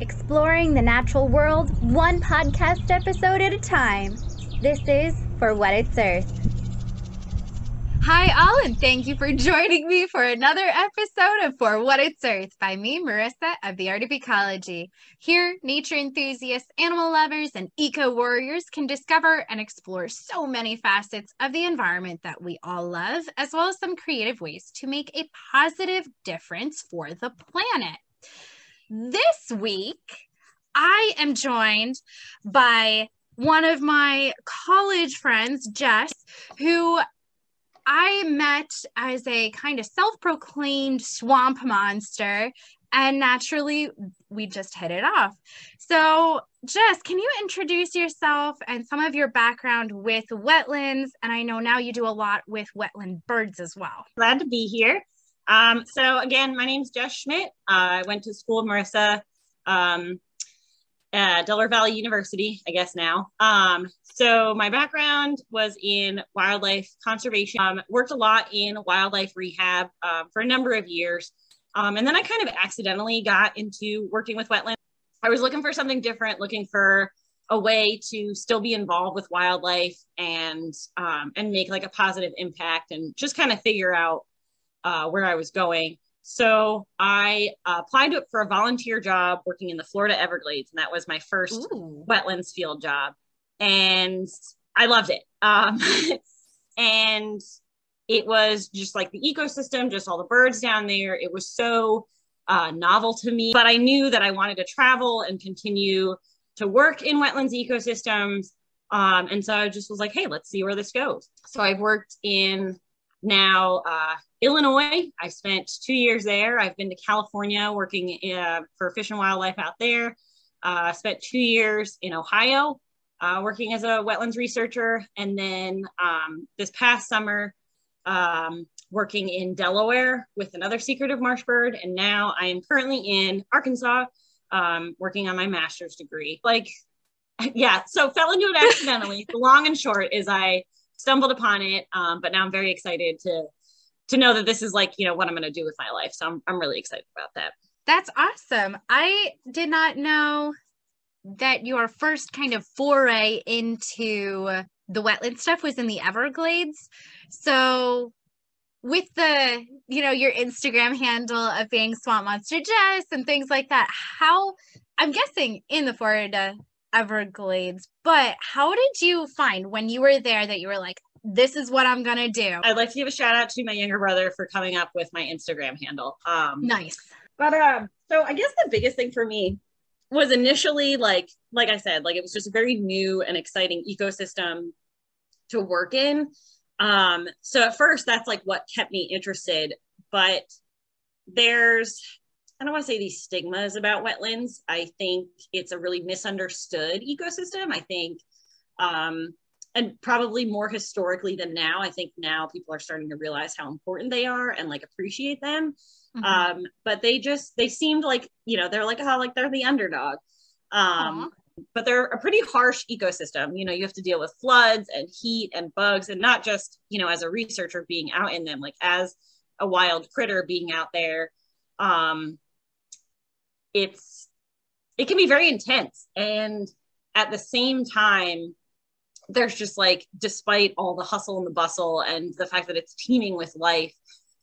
exploring the natural world one podcast episode at a time. This is For What It's Earth. Hi, all, and thank you for joining me for another episode of For What It's Earth by me, Marissa of the Art of Ecology. Here, nature enthusiasts, animal lovers, and eco warriors can discover and explore so many facets of the environment that we all love, as well as some creative ways to make a positive difference for the planet. This week, I am joined by one of my college friends, Jess, who I met as a kind of self proclaimed swamp monster, and naturally, we just hit it off. So, Jess, can you introduce yourself and some of your background with wetlands? And I know now you do a lot with wetland birds as well. Glad to be here. Um, so, again, my name is Jess Schmit. Uh, I went to school with Marissa. Um, at Delaware Valley University, I guess now. Um, so my background was in wildlife conservation. Um, worked a lot in wildlife rehab um, for a number of years, um, and then I kind of accidentally got into working with wetlands. I was looking for something different, looking for a way to still be involved with wildlife and um, and make like a positive impact, and just kind of figure out uh, where I was going. So I uh, applied for a volunteer job working in the Florida Everglades, and that was my first Ooh. wetlands field job. And I loved it. Um, and it was just like the ecosystem, just all the birds down there. It was so uh, novel to me, but I knew that I wanted to travel and continue to work in wetlands ecosystems. Um, and so I just was like, hey, let's see where this goes. So I've worked in now uh, Illinois. I spent two years there. I've been to California working uh, for Fish and Wildlife out there. Uh, spent two years in Ohio uh, working as a wetlands researcher. And then um, this past summer, um, working in Delaware with another secretive marsh bird. And now I am currently in Arkansas um, working on my master's degree. Like, yeah, so fell into it accidentally. the long and short is I stumbled upon it, um, but now I'm very excited to to know that this is like you know what I'm going to do with my life. So I'm I'm really excited about that. That's awesome. I did not know that your first kind of foray into the wetland stuff was in the Everglades. So with the you know your Instagram handle of being Swamp Monster Jess and things like that, how I'm guessing in the Florida Everglades, but how did you find when you were there that you were like, this is what I'm gonna do. I'd like to give a shout out to my younger brother for coming up with my Instagram handle. Um, nice. But um, so I guess the biggest thing for me was initially like, like I said, like it was just a very new and exciting ecosystem to work in. Um, so at first, that's like what kept me interested. But there's, I don't want to say these stigmas about wetlands. I think it's a really misunderstood ecosystem. I think um, and probably more historically than now. I think now people are starting to realize how important they are and like appreciate them. Mm-hmm. um but they just they seemed like you know they're like oh like they're the underdog. Um Aww. but they're a pretty harsh ecosystem. You know you have to deal with floods and heat and bugs and not just you know as a researcher being out in them like as a wild critter being out there. Um it's it can be very intense. And at the same time there's just like despite all the hustle and the bustle and the fact that it's teeming with life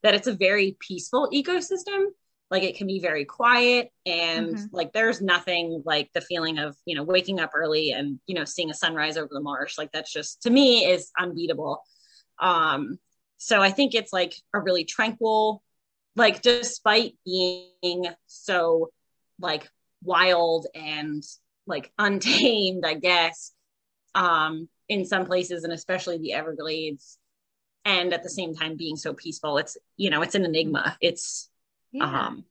that it's a very peaceful ecosystem. Like it can be very quiet and mm-hmm. like there's nothing like the feeling of you know waking up early and you know seeing a sunrise over the marsh. Like that's just to me is unbeatable. Um so i think it's like a really tranquil like despite being so like wild and like untamed i guess um in some places and especially the Everglades and at the same time being so peaceful it's you know it's an enigma it's yeah. um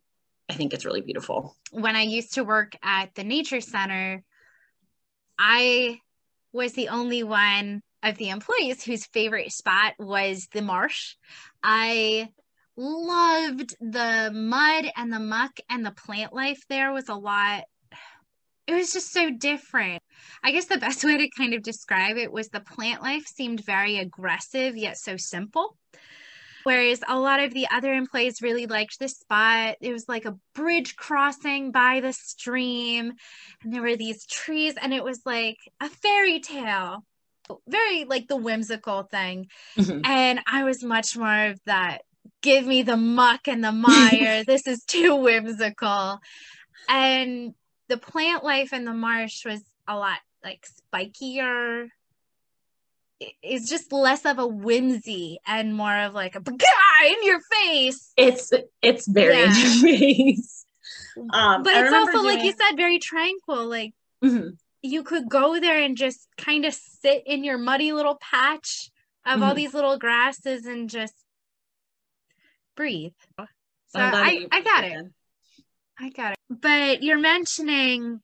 I think it's really beautiful. When I used to work at the nature center I was the only one of the employees whose favorite spot was the marsh. I loved the mud and the muck and the plant life there was a lot it was just so different. I guess the best way to kind of describe it was the plant life seemed very aggressive yet so simple. Whereas a lot of the other employees really liked this spot. It was like a bridge crossing by the stream, and there were these trees, and it was like a fairy tale. Very like the whimsical thing. Mhm. And I was much more of that give me the muck and the mire. this is too whimsical. And the plant life in the marsh was a lot like spikier. It's just less of a whimsy and more of like a guy in your face. It's it's very Yeah. in your face. Um, But I it's also, like you said, very tranquil. Like Mhm. you could go there and just kind of sit in your muddy little patch of all Mhm. these little grasses and just breathe. So that I, got it. I got it. But you're mentioning,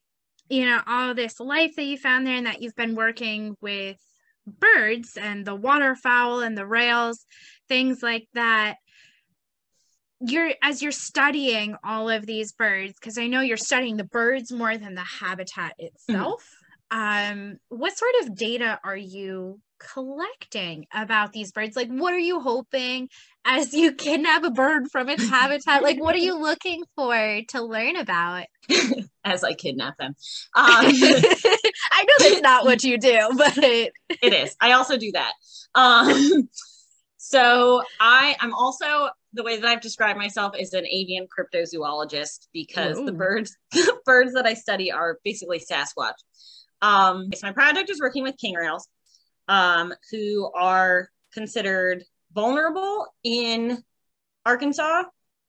you know, all this life that you found there and that you've been working with birds and the waterfowl and the rails, things like that. You're as you're studying all of these birds, because I know you're studying the birds more than the habitat mm-hmm. itself. Um, what sort of data are you collecting about these birds? Like, what are you hoping as you kidnap a bird from its habitat? Like, what are you looking for to learn about? as I kidnap them. Um, I know that's not what you do, but it is. I also do that. Um, so I I'm also the way that I've described myself is an avian cryptozoologist because the birds the birds that I study are basically Sasquatch. Um, so my project is working with king rails, um, who are considered vulnerable in Arkansas,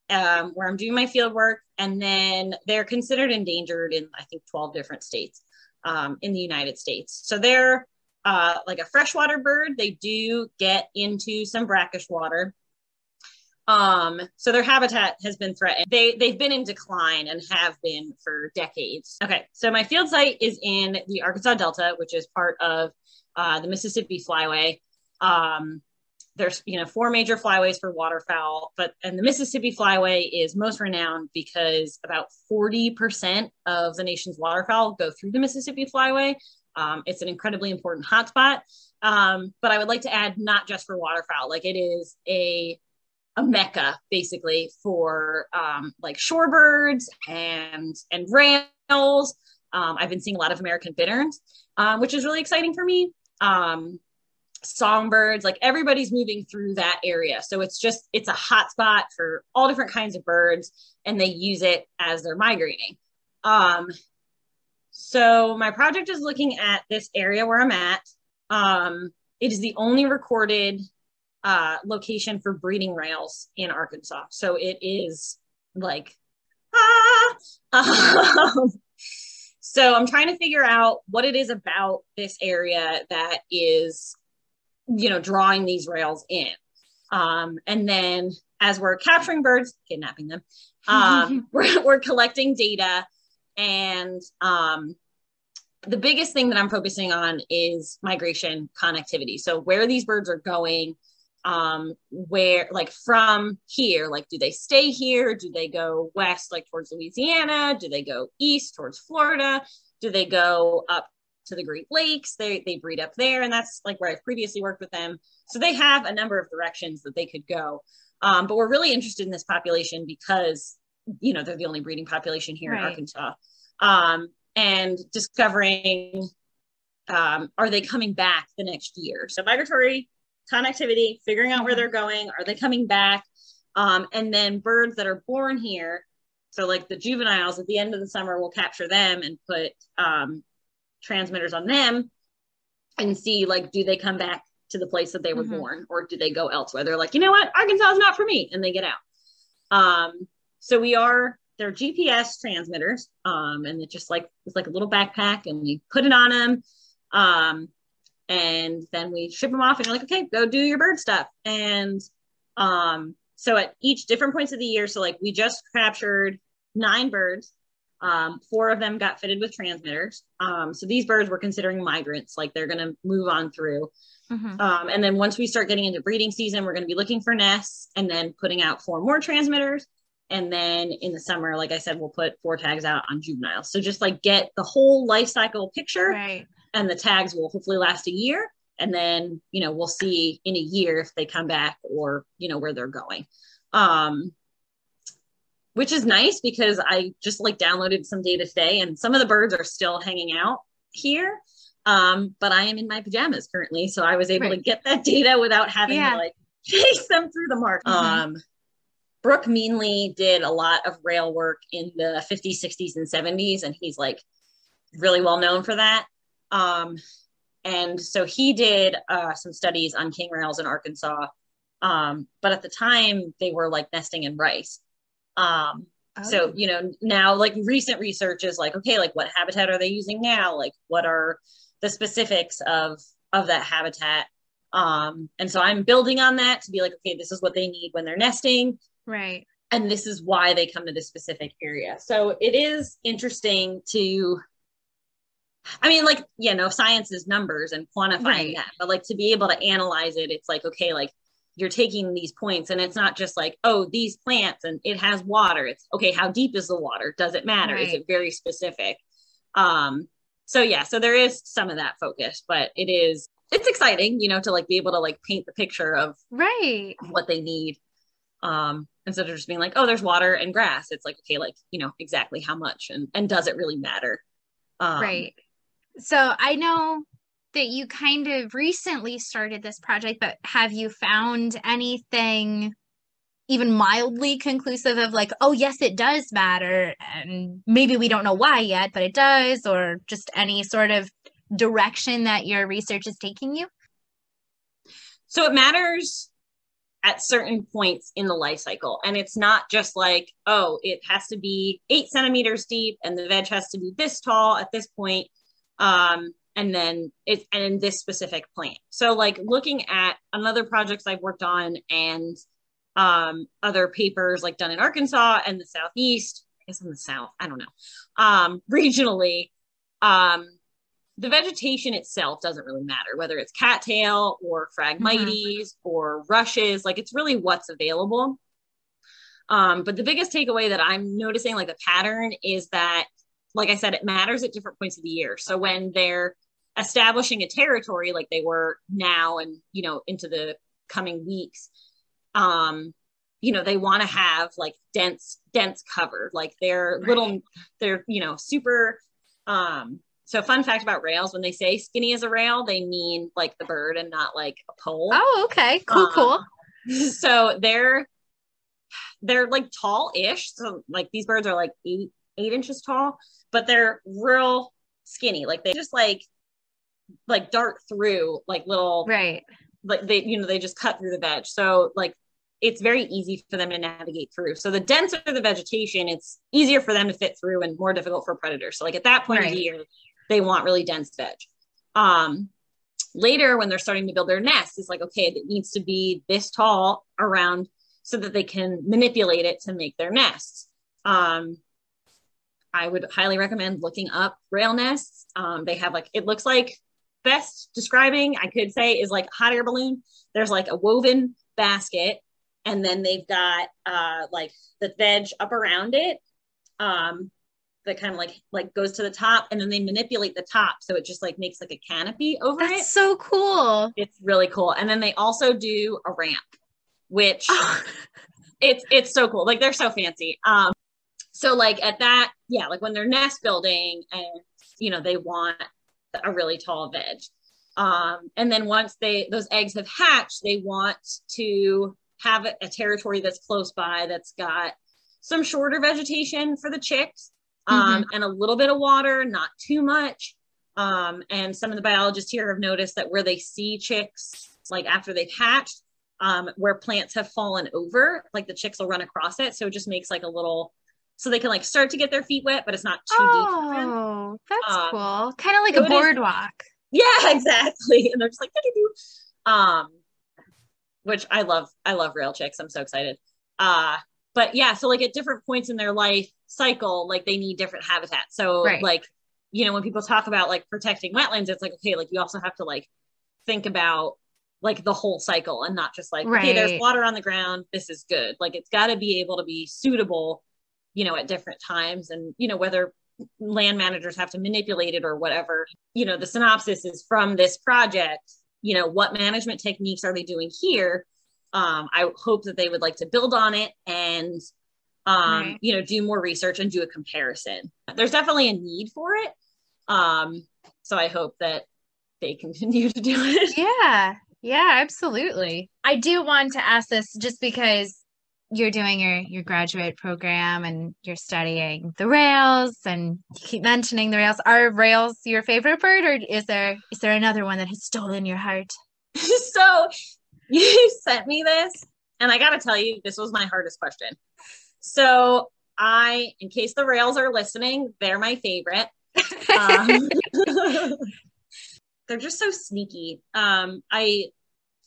um, where I'm doing my field work, and then they're considered endangered in I think 12 different states um, in the United States. So they're uh, like a freshwater bird. They do get into some brackish water. Um, so their habitat has been threatened. They they've been in decline and have been for decades. Okay, so my field site is in the Arkansas Delta, which is part of uh, the Mississippi Flyway. Um, there's you know four major flyways for waterfowl, but and the Mississippi Flyway is most renowned because about 40% of the nation's waterfowl go through the Mississippi Flyway. Um, it's an incredibly important hotspot. Um, but I would like to add not just for waterfowl, like it is a a mecca basically for um, like shorebirds and and rails. Um, I've been seeing a lot of American bitterns, um, which is really exciting for me. Um, songbirds, like everybody's moving through that area, so it's just it's a hot spot for all different kinds of birds, and they use it as they're migrating. Um, so my project is looking at this area where I'm at. Um, it is the only recorded uh, location for breeding rails in Arkansas. So it is like, ah. Um, so I'm trying to figure out what it is about this area that is, you know, drawing these rails in. Um, and then as we're capturing birds, kidnapping them, um, we're, we're collecting data and um, the biggest thing that I'm focusing on is migration connectivity. So where these birds are going, um, where like from here, like do they stay here? Do they go west, like towards Louisiana? Do they go east towards Florida? Do they go up to the Great Lakes? They they breed up there, and that's like where I've previously worked with them. So they have a number of directions that they could go. Um, but we're really interested in this population because you know they're the only breeding population here in Arkansas. Um, and discovering um, are they coming back the next year? So migratory connectivity, figuring out where they're going, are they coming back? Um, and then birds that are born here. So like the juveniles at the end of the summer, we'll capture them and put um, transmitters on them and see like do they come back to the place that they were Mhm. born or do they go elsewhere? They're like, you know what, Arkansas is not for me, and they get out. Um, so we are they're GPS transmitters, um, and it's just like it's like a little backpack, and we put it on them, um, and then we ship them off, and you're like, okay, go do your bird stuff, and um, so at each different points of the year, so like we just captured nine birds. Um, four of them got fitted with transmitters. Um, so these birds we're considering migrants, like they're going to move on through. Mhm. Um, and then once we start getting into breeding season, we're going to be looking for nests and then putting out four more transmitters. And then in the summer, like I said, we'll put four tags out on juveniles. So just like get the whole life cycle picture, Right. And the tags will hopefully last a year. and then you know we'll see in a year if they come back or you know where they're going um which is nice because i just like downloaded some data today and some of the birds are still hanging out here um but i am in my pajamas currently so i was able right. to get that data without having yeah. to like chase them through the mark mm-hmm. um brooke meanley did a lot of rail work in the 50s 60s and 70s and he's like really well known for that um and so he did uh, some studies on king rails in Arkansas. Um, but at the time, they were like nesting in rice. Um, oh. So, you know, now like recent research is like, okay, like what habitat are they using now? Like, what are the specifics of of that habitat? Um, and so I'm building on that to be like, okay, this is what they need when they're nesting. Right. And this is why they come to this specific area. So it is interesting to I mean, like, you know, science is numbers and quantifying right. that, but like to be able to analyze it, it's like, okay, like you're taking these points and it's not just like, oh, these plants and it has water. It's okay, how deep is the water? Does it matter? Right. Is it very specific? Um, so yeah, so there is some of that focus, but it is it's exciting, you know, to like be able to like paint the picture of right what they need. Um, instead of just being like, oh, there's water and grass. It's like, okay, like, you know, exactly how much and and does it really matter? Um, right so I know that you kind of recently started this project, but have you found anything even mildly conclusive of like, oh, yes, it does matter? And maybe we don't know why yet, but it does, or just any sort of direction that your research is taking you? So it matters at certain points in the life cycle. And it's not just like, oh, it has to be eight centimeters deep and the veg has to be this tall at this point um, and then it's and this specific plant. So like looking at another projects I've worked on and um, other papers like done in Arkansas and the Southeast, I guess in the South, I don't know, um, regionally, um, the vegetation itself doesn't really matter, whether it's cattail or phragmites mm-hmm. or rushes, like it's really what's available. Um, but the biggest takeaway that I'm noticing, like the pattern, is that like I said, it matters at different points of the year. So when they're establishing a territory like they were now and, you know, into the coming weeks, um, you know, they want to have like dense, dense cover. Like they're right. little, they're, you know, super, um, so fun fact about rails, when they say skinny as a rail, they mean like the bird and not like a pole. Oh, okay. Cool, um, cool. So they're they're like tall-ish. So like these birds are like eight, eight inches tall but they're real skinny. Like they just like like dart through like little right. Like they, you know, they just cut through the veg. So like it's very easy for them to navigate through. So the denser the vegetation, it's easier for them to fit through and more difficult for predators. So like at that point right. of the year, they want really dense veg. Um, later when they're starting to build their nest, it's like, okay, it needs to be this tall around so that they can manipulate it to make their nests. Um, I would highly recommend looking up rail nests. Um, they have like, it looks like best describing I could say is like hot air balloon. There's like a woven basket and then they've got uh, like the veg up around it um, that kind of like like goes to the top and then they manipulate the top so it just like makes like a canopy over it. That's it. so cool. It's really cool. And then they also do a ramp, which it's it's so cool. Like they're so fancy. Um, so like at that yeah like when they're nest building and you know they want a really tall veg. Um, and then once they those eggs have hatched they want to have a, a territory that's close by that's got some shorter vegetation for the chicks um, mm-hmm. and a little bit of water not too much. Um, and some of the biologists here have noticed that where they see chicks like after they've hatched um, where plants have fallen over like the chicks will run across it. So it just makes like a little so they can like start to get their feet wet, but it's not too oh, deep. Oh, that's um, cool. Kind of like so a boardwalk. Is, yeah, exactly. And they're just like, um, which I love. I love rail chicks. I'm so excited. Uh, but yeah, so like at different points in their life cycle, like they need different habitats. So right. like, you know, when people talk about like protecting wetlands, it's like, okay, like you also have to like think about like the whole cycle and not just like, right. okay, there's water on the ground. This is good. Like it's got to be able to be suitable you know, at different times and, you know, whether land managers have to manipulate it or whatever. You know, the synopsis is from this project, you know, what management techniques are they doing here? Um, I hope that they would like to build on it and, um, right. you know, do more research and do a comparison. There's definitely a need for it. Um, so I hope that they continue to do it. Yeah. Yeah, absolutely. I do want to ask this just because you're doing your your graduate program and you're studying the rails and you keep mentioning the rails. Are rails your favorite bird or is there is there another one that has stolen your heart? So you sent me this and i gotta tell you this was my hardest question. So i in case the rails are listening they're my favorite. Um, they're just so sneaky. Um i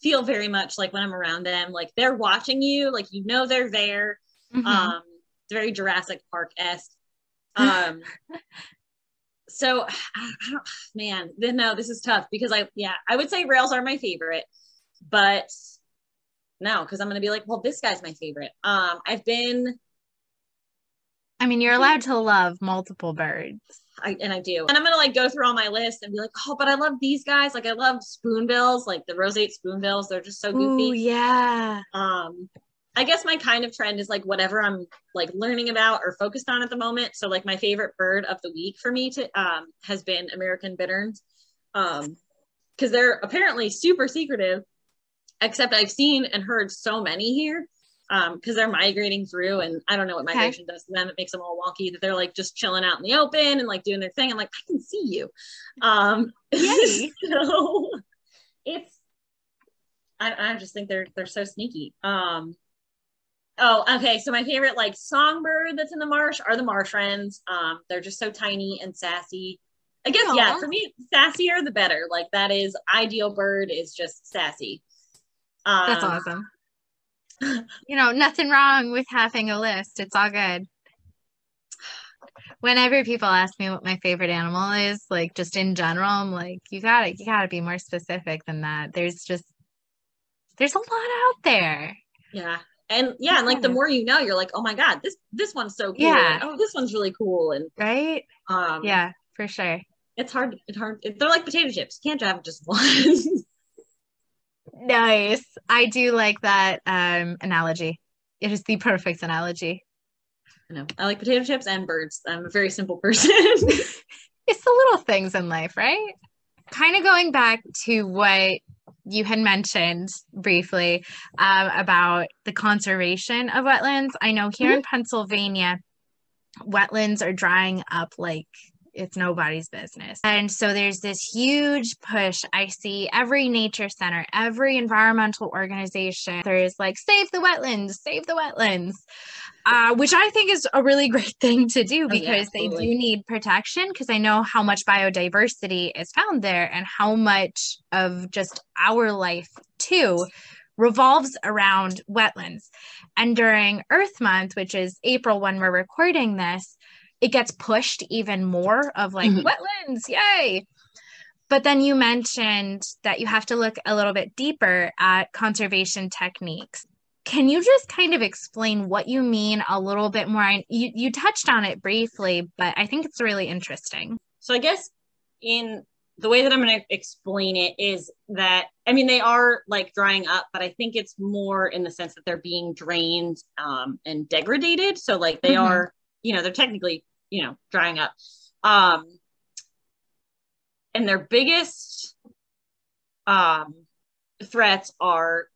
feel very much like when I'm around them, like they're watching you, like you know they're there. Mm-hmm. Um, it's very Jurassic Park esque. Um, so I, I don't, man, then no, this is tough because I, yeah, I would say rails are my favorite, but no, because I'm gonna be like, well, this guy's my favorite. Um, I've been. I mean, you're allowed to love multiple birds. I, and I do. And I'm gonna like go through all my list and be like, oh, but I love these guys. Like I love spoonbills, like the roseate spoonbills. They're just so goofy. Ooh, yeah. Um, I guess my kind of trend is like whatever I'm like learning about or focused on at the moment. So like my favorite bird of the week for me to um has been American bitterns. Um, because they're apparently super secretive, except I've seen and heard so many here um because they're migrating through and i don't know what migration okay. does to them. It makes them all wonky that they're like just chilling out in the open and like doing their thing. I'm like i can see you. Um so it's I, I just think they're they're so sneaky. Um oh okay. So my favorite like songbird that's in the marsh are the marsh wrens. Um they're just so tiny and sassy. I guess Aww. yeah for me sassier the better. Like that is ideal bird is just sassy. Um, that's awesome you know, nothing wrong with having a list. It's all good. Whenever people ask me what my favorite animal is, like just in general, I'm like, you gotta, you gotta be more specific than that. There's just, there's a lot out there. Yeah. And yeah, and like the more you know, you're like, oh my God, this, this one's so cool. Yeah. And, oh, this one's really cool. And right. Um, yeah, for sure. It's hard. It's hard. They're like potato chips. You can't have just one. Nice. I do like that um, analogy. It is the perfect analogy. I know. I like potato chips and birds. I'm a very simple person. it's the little things in life, right? Kind of going back to what you had mentioned briefly um, about the conservation of wetlands. I know here mm-hmm. in Pennsylvania, wetlands are drying up like it's nobody's business. And so there's this huge push. I see every nature center, every environmental organization, there's like, save the wetlands, save the wetlands, uh, which I think is a really great thing to do because oh, yeah, they do need protection. Because I know how much biodiversity is found there and how much of just our life, too revolves around wetlands. And during Earth Month, which is April when we're recording this, it gets pushed even more of like mm-hmm. wetlands, yay. But then you mentioned that you have to look a little bit deeper at conservation techniques. Can you just kind of explain what you mean a little bit more? You, you touched on it briefly, but I think it's really interesting. So, I guess in the way that I'm going to explain it is that I mean they are like drying up, but I think it's more in the sense that they're being drained um, and degraded. So like they mm-hmm. are, you know, they're technically you know drying up. Um and their biggest um threats are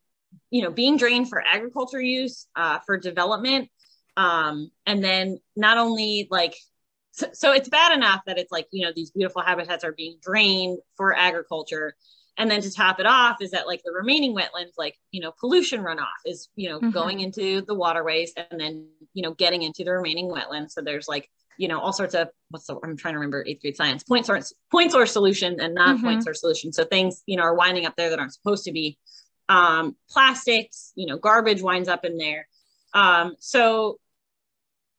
you know being drained for agriculture use uh for development. Um and then not only like so, so it's bad enough that it's like you know these beautiful habitats are being drained for agriculture. And then to top it off is that like the remaining wetlands like you know pollution runoff is you know mm-hmm. going into the waterways and then you know getting into the remaining wetlands. So there's like you know all sorts of what's the i'm trying to remember eighth grade science point source point source solution and non point mm-hmm. source solution. So things you know are winding up there that aren't supposed to be. Um plastics you know garbage winds up in there. Um so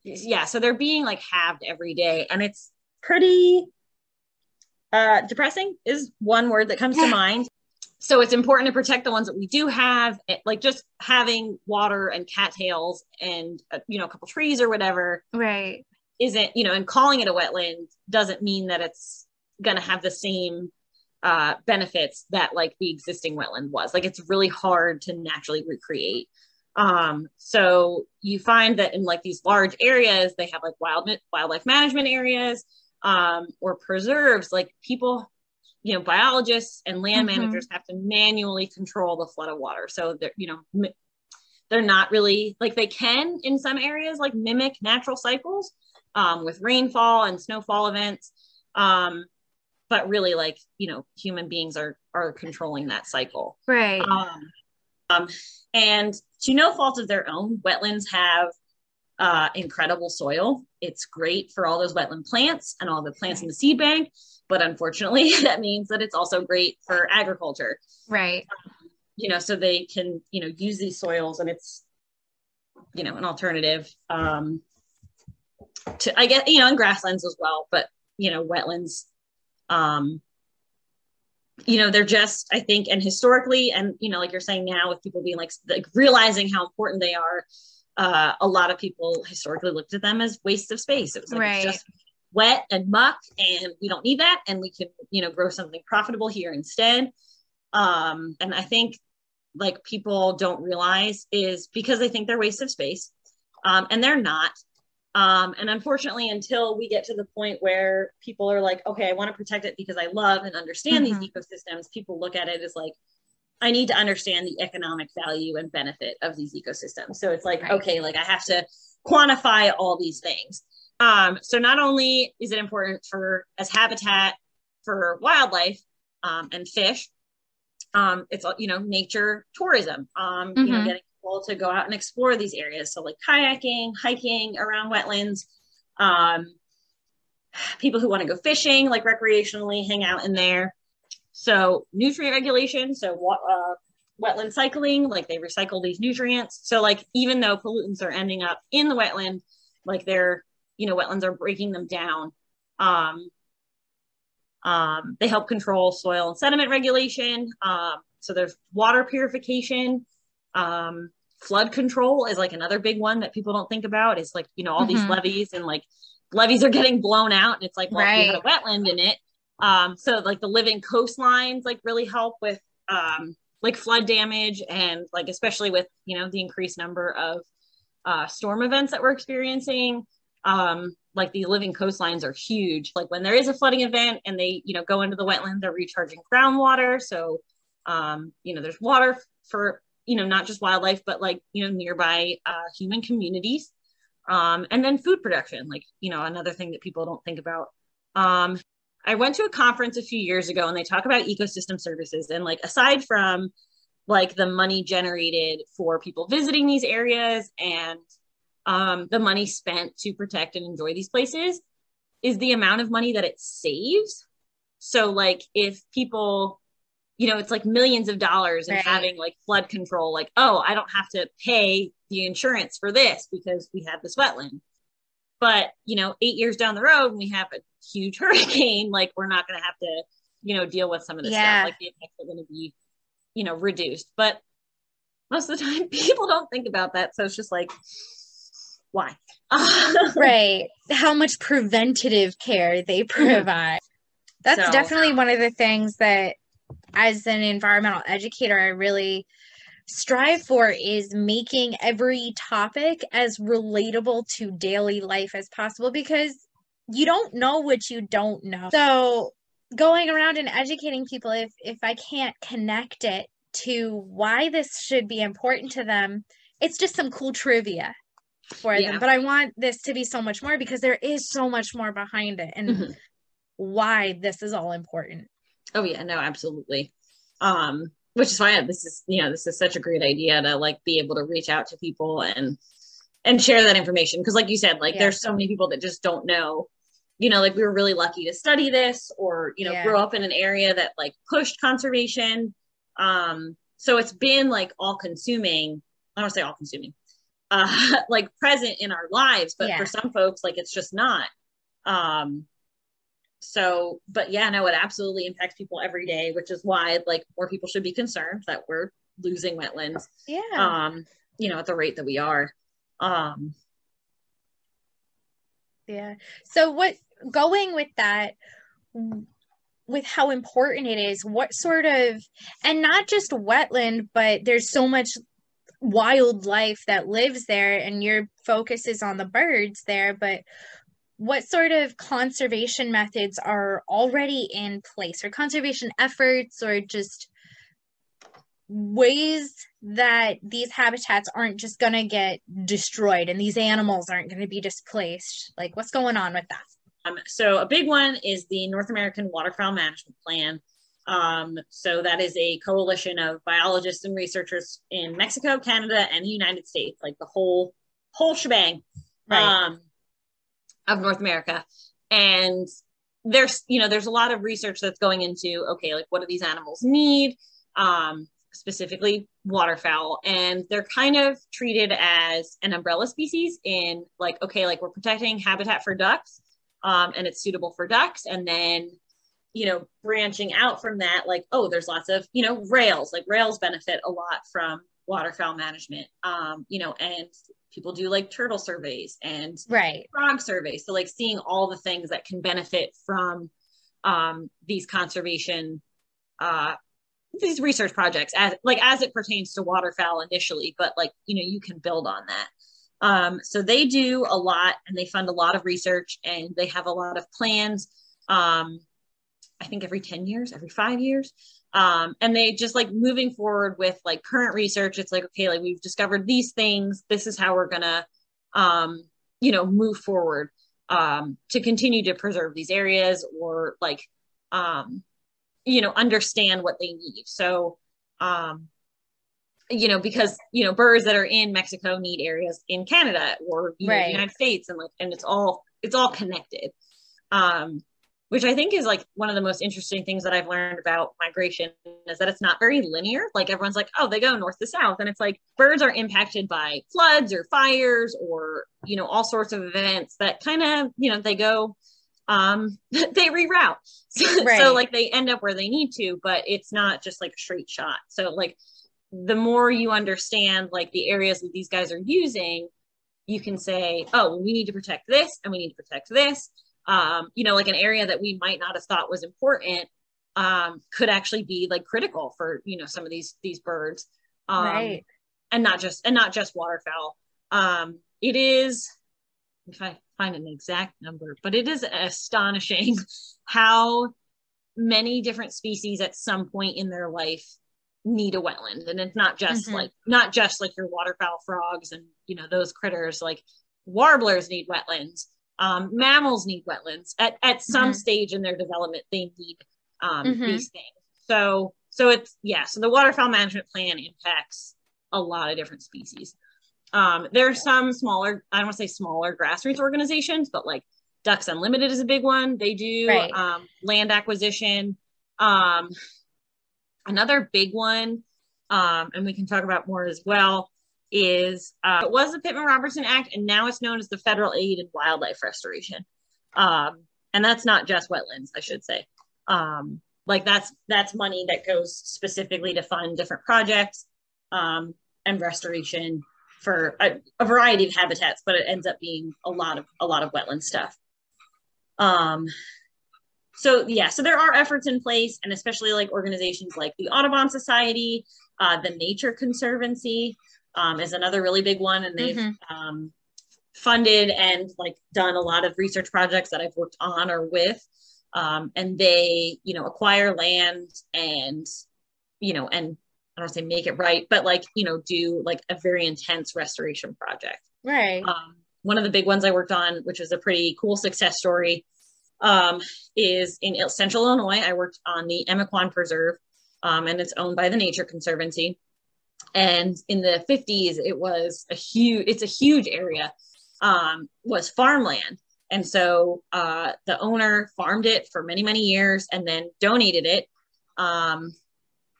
yeah so they're being like halved every day. And it's pretty uh depressing is one word that comes to mind. So it's important to protect the ones that we do have like just having water and cattails and uh, you know a couple trees or whatever. Right isn't you know and calling it a wetland doesn't mean that it's going to have the same uh, benefits that like the existing wetland was. Like it's really hard to naturally recreate. Um, so you find that in like these large areas, they have like wild wildlife management areas um, or preserves. Like people, you know, biologists and land mm-hmm. managers have to manually control the flood of water. So they're you know they're not really like they can in some areas like mimic natural cycles um, with rainfall and snowfall events. Um, but really like you know human beings are are controlling that cycle. Right. Um, um and to no fault of their own wetlands have uh, incredible soil. It's great for all those wetland plants and all the plants in the seed bank but unfortunately that means that it's also great for agriculture. Right. Um, you know so they can you know use these soils and it's you know an alternative um to i get you know and grasslands as well but you know wetlands um you know they're just i think and historically and you know like you're saying now with people being like, like realizing how important they are uh, a lot of people historically looked at them as waste of space. It was like right. just wet and muck and we don't need that and we can you know grow something profitable here instead. Um and i think like people don't realize is because they think they're waste of space um and they're not um, and unfortunately, until we get to the point where people are like, okay, I want to protect it because I love and understand mm-hmm. these ecosystems, people look at it as like, I need to understand the economic value and benefit of these ecosystems. So it's like, right. okay, like I have to quantify all these things. Um, so not only is it important for as habitat for wildlife um, and fish, um, it's you know nature tourism. Um, mm-hmm. You know, mm-hmm. getting people to go out and explore these areas. So, like kayaking, hiking around wetlands, um, people who want to go fishing, like recreationally, hang out in there. So, nutrient regulation. So, uh, wetland cycling, like they recycle these nutrients. So, like, even though pollutants are ending up in the wetland, like they're, you know, wetlands are breaking them down. Um, um, they help control soil and sediment regulation. Um, so there's water purification. Um, flood control is like another big one that people don't think about. It's like, you know, all mm-hmm. these levees and like levees are getting blown out and it's like, well, right. you have a wetland in it. Um, so like the living coastlines like really help with um like flood damage and like especially with you know the increased number of uh, storm events that we're experiencing. Um, like the living coastlines are huge. Like when there is a flooding event and they, you know, go into the wetland, they're recharging groundwater. So, um, you know, there's water for you know not just wildlife but like you know nearby uh, human communities. Um, and then food production like you know another thing that people don't think about. Um, i went to a conference a few years ago and they talk about ecosystem services. And like aside from like the money generated for people visiting these areas and um, the money spent to protect and enjoy these places is the amount of money that it saves. So like if people you know, it's like millions of dollars and right. having like flood control, like, oh, I don't have to pay the insurance for this because we have this wetland. But, you know, eight years down the road, we have a huge hurricane, like we're not going to have to, you know, deal with some of this yeah. stuff. Like the effects are going to be, you know, reduced. But most of the time, people don't think about that. So it's just like, why? right. How much preventative care they mm-hmm. provide. That's so, definitely one of the things that as an environmental educator, I really strive for is making every topic as relatable to daily life as possible because you don't know what you don't know. So going around and educating people if if I can't connect it to why this should be important to them, it's just some cool trivia for yeah. them. But I want this to be so much more because there is so much more behind it and mm-hmm. why this is all important. Oh yeah, no, absolutely. Um, which is why this is you know this is such a great idea to like be able to reach out to people and and share that information because like you said like yeah. there's so many people that just don't know you know like we were really lucky to study this or you know yeah. grow up in an area that like pushed conservation um so it's been like all consuming i don't say all consuming uh like present in our lives but yeah. for some folks like it's just not um so but yeah no it absolutely impacts people every day which is why like more people should be concerned that we're losing wetlands yeah. um you know at the rate that we are. Um yeah. So what going with that with how important it is, what sort of, and not just wetland, but there's so much wildlife that lives there, and your focus is on the birds there, but what sort of conservation methods are already in place or conservation efforts or just ways that these habitats aren't just going to get destroyed and these animals aren't going to be displaced? Like what's going on with that? Um, so a big one is the north american waterfowl management plan. Um, so that is a coalition of biologists and researchers in mexico canada and the united states like the whole whole shebang. Right. um, of north america. And there's you know there's a lot of research that's going into okay like what do these animals need um, specifically waterfowl? And they're kind of treated as an umbrella species in like okay like we're protecting habitat for ducks um, and it's suitable for ducks. And then you know branching out from that like oh there's lots of you know rails. Like rails benefit a lot from waterfowl management um, you know and people do like turtle surveys and right. frog surveys. So like seeing all the things that can benefit from um, these conservation uh, these research projects as like as it pertains to waterfowl initially but like you know you can build on that. Um, so they do a lot and they fund a lot of research and they have a lot of plans um, i think every 10 years every five years um, and they just like moving forward with like current research it's like okay like we've discovered these things this is how we're gonna um, you know move forward um, to continue to preserve these areas or like um, you know understand what they need so um you know because you know birds that are in mexico need areas in canada or you right. know, the united states and like and it's all it's all connected um which i think is like one of the most interesting things that i've learned about migration is that it's not very linear like everyone's like oh they go north to south and it's like birds are impacted by floods or fires or you know all sorts of events that kind of you know they go um, they reroute. So, right. so like they end up where they need to, but it's not just like a straight shot. So like the more you understand like the areas that these guys are using, you can say, oh, we need to protect this and we need to protect this. Um, you know, like an area that we might not have thought was important um, could actually be like critical for you know some of these these birds, um, right? And not just and not just waterfowl. Um, it is if I find an exact number, but it is astonishing how many different species at some point in their life need a wetland. And it's not just mm-hmm. like not just like your waterfowl frogs and you know those critters like warblers need wetlands. Um, mammals need wetlands at, at some mm-hmm. stage in their development they need um, mm-hmm. these things so so it's yeah so the waterfowl management plan impacts a lot of different species um, there are some smaller, I don't want to say smaller grassroots organizations, but like Ducks Unlimited is a big one. They do right. um, land acquisition. Um, another big one, um, and we can talk about more as well, is uh, it was the Pittman Robertson Act, and now it's known as the Federal Aid and Wildlife Restoration. Um, and that's not just wetlands, I should say. Um, like that's that's money that goes specifically to fund different projects um, and restoration for a, a, variety of habitats, but it ends up being a lot of a lot of wetland stuff. Um, so yeah, so there are efforts in place, and especially like organizations like the Audubon Society, uh, the Nature Conservancy um, is another really big one, and they've mm-hmm. um, funded and like done a lot of research projects that I've worked on or with. Um, and they, you know, acquire land and, you know, and I don't say make it right, but like, you know, do like a very intense restoration project. Right. Um, one of the big ones I worked on, which was a pretty cool success story, um, is in central Illinois. I worked on the Emiquon Preserve, um, and it's owned by the Nature Conservancy. And in the 50s, it was a huge, it's a huge area, um, was farmland. And so uh, the owner farmed it for many, many years and then donated it. Um,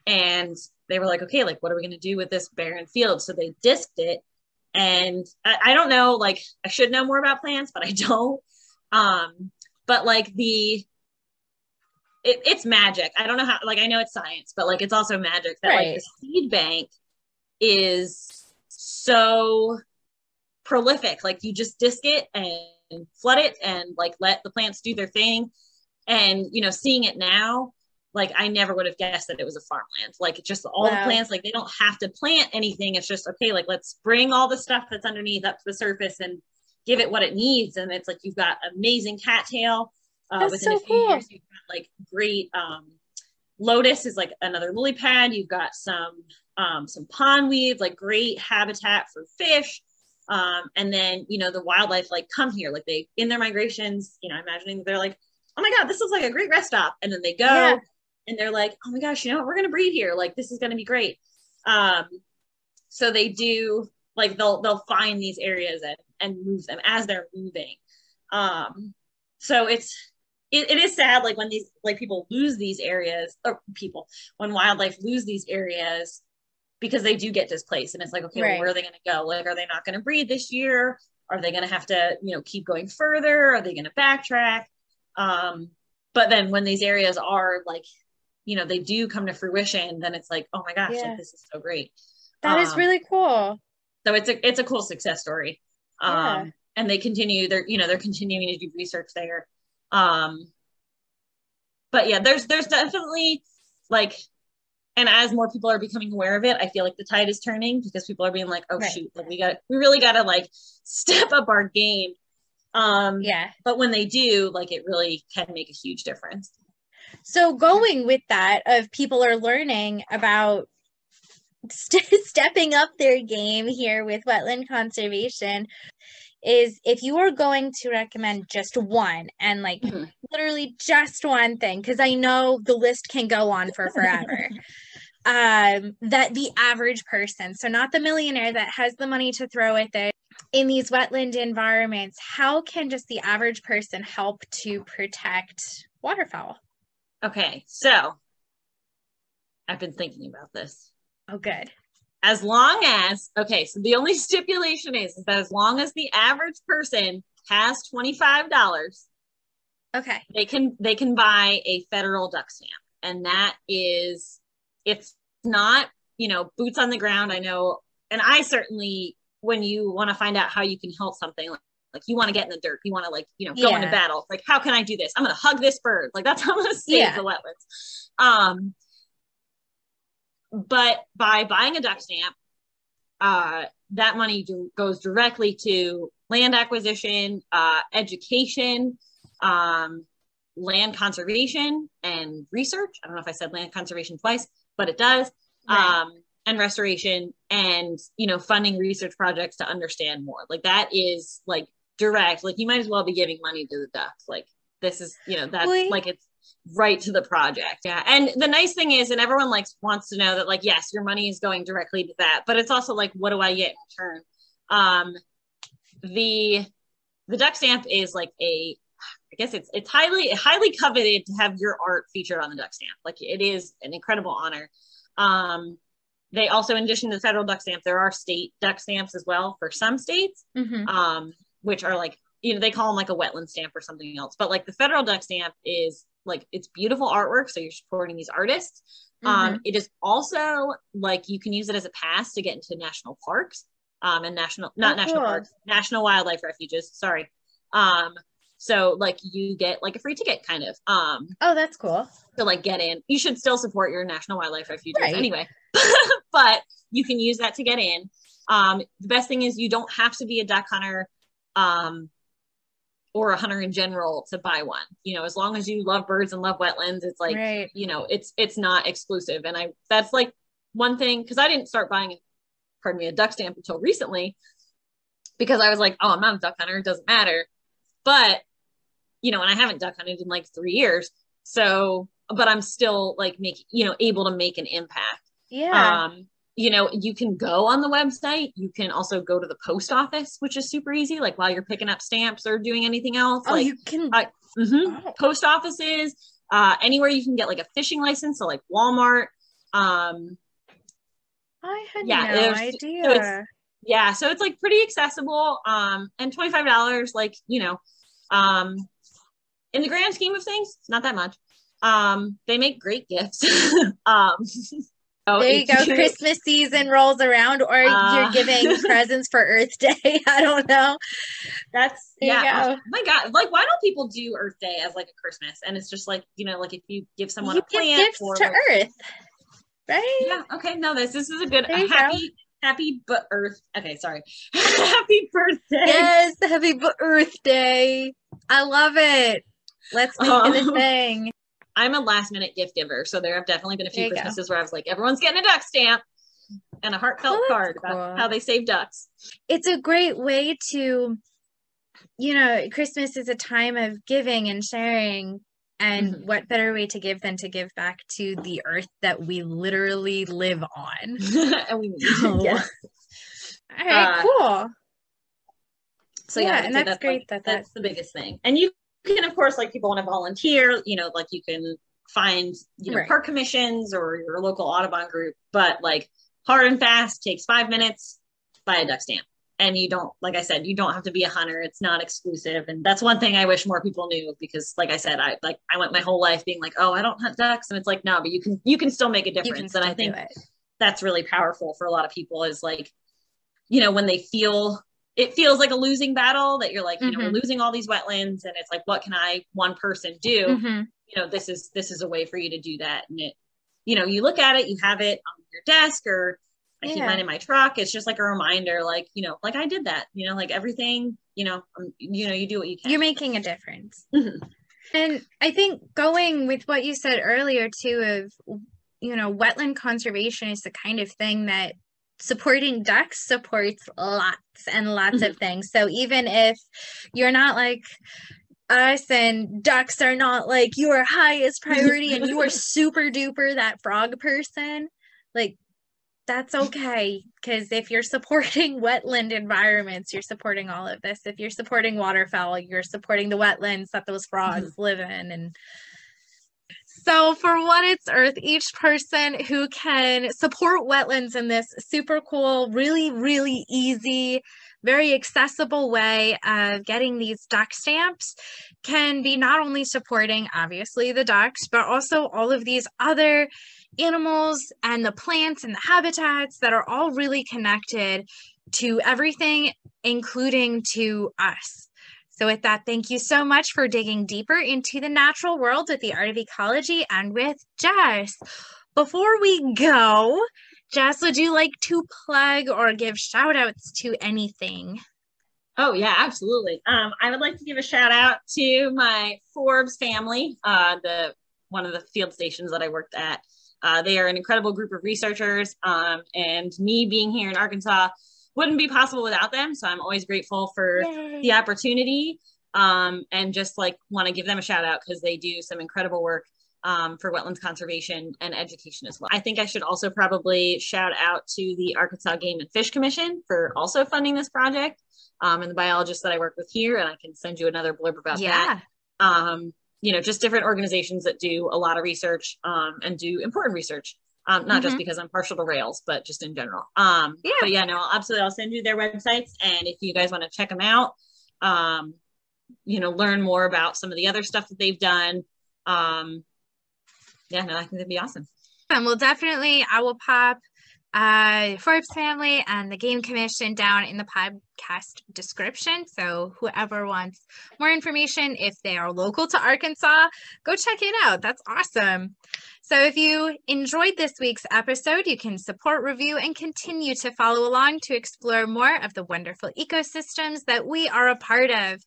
and they were like, okay, like, what are we going to do with this barren field? So they disked it. And I, I, don't know, like, I should know more about plants, but I don't. Um, but like the, it, it's magic. I don't know how, like, I know it's science, but like, it's also magic that right. like the seed bank is so prolific. Like, you just disk it and flood it and like let the plants do their thing and you know seeing it now like i never would have guessed that it was a farmland like just all wow. the plants like they don't have to plant anything it's just okay like let's bring all the stuff that's underneath up to the surface and give it what it needs and it's like you've got amazing cattail uh, that's within so a few cool. years you've got like great um lotus is like another lily pad you've got some um some pondweed like great habitat for fish. Um and then you know the wildlife like come here. Like they in their migrations you know imagining they're like oh my god this looks like a great rest stop. And then they go yeah. and they're like oh my gosh you know what? We're gonna breed here. Like this is gonna be great. Um so they do like they'll they'll find these areas and and move them as they're moving. Um so it's it, it is sad like when these like people lose these areas or people when wildlife lose these areas because they do get displaced and it's like okay right. well, where are they going to go like are they not going to breed this year are they going to have to you know keep going further are they going to backtrack um, but then when these areas are like, you know, they do come to fruition, then it's like, oh my gosh, yeah. like, this is so great. That um, is really cool. So it's a it's a cool success story. Um, yeah. and they continue they're you know they're continuing to do research there. Um, but yeah, there's there's definitely like and as more people are becoming aware of it i feel like the tide is turning because people are being like oh right. shoot like we got we really got to like step up our game um, yeah. But when they do, like it really can make a huge difference. So going with that, of people are learning about st- stepping up their game here with wetland conservation is if you are going to recommend just one and like mm-hmm. literally just one thing because i know the list can go on for forever um that the average person so not the millionaire that has the money to throw at it in these wetland environments, how can just the average person help to protect waterfowl? Okay, so I've been thinking about this. Oh, good. As long as, okay, so the only stipulation is, is that as long as the average person has $25, okay, they can they can buy a federal duck stamp. And that is it's not, you know, boots on the ground. I know and I certainly when you want to find out how you can help something like, like you want to get in the dirt you want to like you know go yeah. into battle like how can i do this i'm gonna hug this bird like that's how i'm gonna save yeah. the wetlands um but by buying a duck stamp uh that money do, goes directly to land acquisition uh education um land conservation and research i don't know if i said land conservation twice but it does right. um and restoration and you know funding research projects to understand more like that is like direct like you might as well be giving money to the ducks like this is you know that's Wait. like it's right to the project yeah and the nice thing is and everyone likes wants to know that like yes your money is going directly to that but it's also like what do i get in return um the the duck stamp is like a guess it's it's highly highly coveted to have your art featured on the duck stamp. Like it is an incredible honor. Um, they also, in addition to the federal duck stamp, there are state duck stamps as well for some states, mm-hmm. um, which are like, you know, they call them like a wetland stamp or something else. But like the federal duck stamp is like, it's beautiful artwork. So you're supporting these artists. Um, mm-hmm. Um, it is also like you can use it as a pass to get into national parks um, and national, not oh, national cool. parks, national wildlife refuges. Sorry. Um, so like you get like a free ticket kind of. Um, oh, that's cool. To like get in. You should still support your national wildlife refuges right. anyway. but you can use that to get in. Um, the best thing is you don't have to be a duck hunter um, or a hunter in general to buy one. You know, as long as you love birds and love wetlands, it's like right. you know, it's it's not exclusive. And I that's like one thing because I didn't start buying, pardon me, a duck stamp until recently because I was like, oh, I'm not a duck hunter, it doesn't matter. But you know, and I haven't duck hunted in like three years, so but I'm still like making you know able to make an impact. Yeah. Um, you know, you can go on the website. You can also go to the post office, which is super easy. Like while you're picking up stamps or doing anything else. Oh, like, you can. Uh, mm-hmm. oh. Post offices, uh, anywhere you can get like a fishing license. So like Walmart. Um, I had yeah, no idea. So yeah, so it's like pretty accessible. Um, and twenty five dollars, like you know, um, in the grand scheme of things, it's not that much. Um, they make great gifts. um, Oh, There you go. Christmas season rolls around, or Uh. you're giving presents for Earth Day. I don't know. That's yeah. Oh my God, like why don't people do Earth Day as like a Christmas? And it's just like you know, like if you give someone you a plant gifts or to like- Earth, right? yeah, okay, no, this this is a good a you go. happy happy but Earth. Okay, sorry, happy birthday. Yes, happy B- Earth Day. I love it. Let's make it a Um, thing. I'm a last minute gift giver, so there have definitely been a few you go. Christmases where I was like, everyone's getting a duck stamp and a heartfelt Oh, that's card about how they save ducks. It's a great way to, you know, Christmas is a time of giving and sharing. And Mhm. what better way to give than to give back to the earth that we literally live on? and we So- yeah. All right, Uh, cool. So yeah, Yeah, and that's like, great that that's the biggest thing. And you can, of course, like people want to volunteer. You know, like you can find you know Right. park commissions or your local Audubon group. But like hard and fast takes five minutes. Buy a duck stamp, and you don't like I said, you don't have to be a hunter. It's not exclusive, and that's one thing I wish more people knew because, like I said, I like I went my whole life being like, oh, I don't hunt ducks, and it's like no, but you can you can still make a difference. and I think that's really powerful for a lot of people is like you know when they feel it feels like a losing battle that you're like you know we're Mhm. losing all these wetlands and it's like what can i one person do Mhm. you know this is this is a way for you to do that and it you know you look at it you have it on your desk or i keep mine in my truck it's just like a reminder like you know like i did that you know like everything you know um, you know you do what you can You're making a difference. Mhm. And I think going with what you said earlier too of you know, wetland conservation is the kind of thing that supporting ducks supports lots and lots of mm-hmm. things. So even if you're not like us and ducks are not like your highest priority and you are super duper that frog person, like that's okay. Because if you're supporting wetland environments you're supporting all of this. If you're supporting waterfowl you're supporting the wetlands that those frogs mm-hmm. live in and so for what it's earth each person who can support wetlands in this super cool really really easy very accessible way of getting these duck stamps can be not only supporting obviously the ducks but also all of these other animals and the plants and the habitats that are all really connected to everything, including to us. So, with that, thank you so much for digging deeper into the natural world with the art of ecology and with Jess. Before we go, Jess, would you like to plug or give shout outs to anything? Oh yeah, absolutely. Um, I would like to give a shout out to my Forbes family, uh, the one of the field stations that I worked at. Uh, they are an incredible group of researchers, um, and me being here in Arkansas wouldn't be possible without them. So I'm always grateful for the opportunity, um, and just like want to give them a shout out because they do some incredible work um, for wetlands conservation and education as well. I think I should also probably shout out to the Arkansas Game and Fish Commission for also funding this project um, and the biologists that I work with here. And I can send you another blurb about that. Um, you know, just different organizations that do a lot of research um, and do important research. Um, not just Mhm. because I'm partial to rails, but just in general. Um, Yeah. But yeah, no, absolutely. I'll send you their websites. And if you guys want to check them out, um, you know, learn more about some of the other stuff that they've done. Um, yeah, no, I think that'd be awesome. And we'll definitely, I will pop uh, Forbes family and the Game Commission down in the podcast description. So whoever wants more information, if they are local to Arkansas, go check it out. That's awesome. So if you enjoyed this week's episode, you can support, review, and continue to follow along to explore more of the wonderful ecosystems that we are a part of.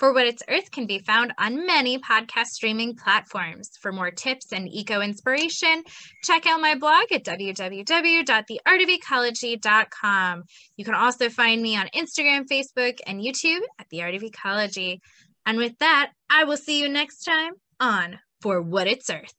For What It's Earth can be found on many podcast streaming platforms. For more tips and eco inspiration, check out my blog at www.theartofecology.com. You can also find me on Instagram, Facebook, and YouTube at The Art of Ecology. And with that, I will see you next time on For What It's Earth.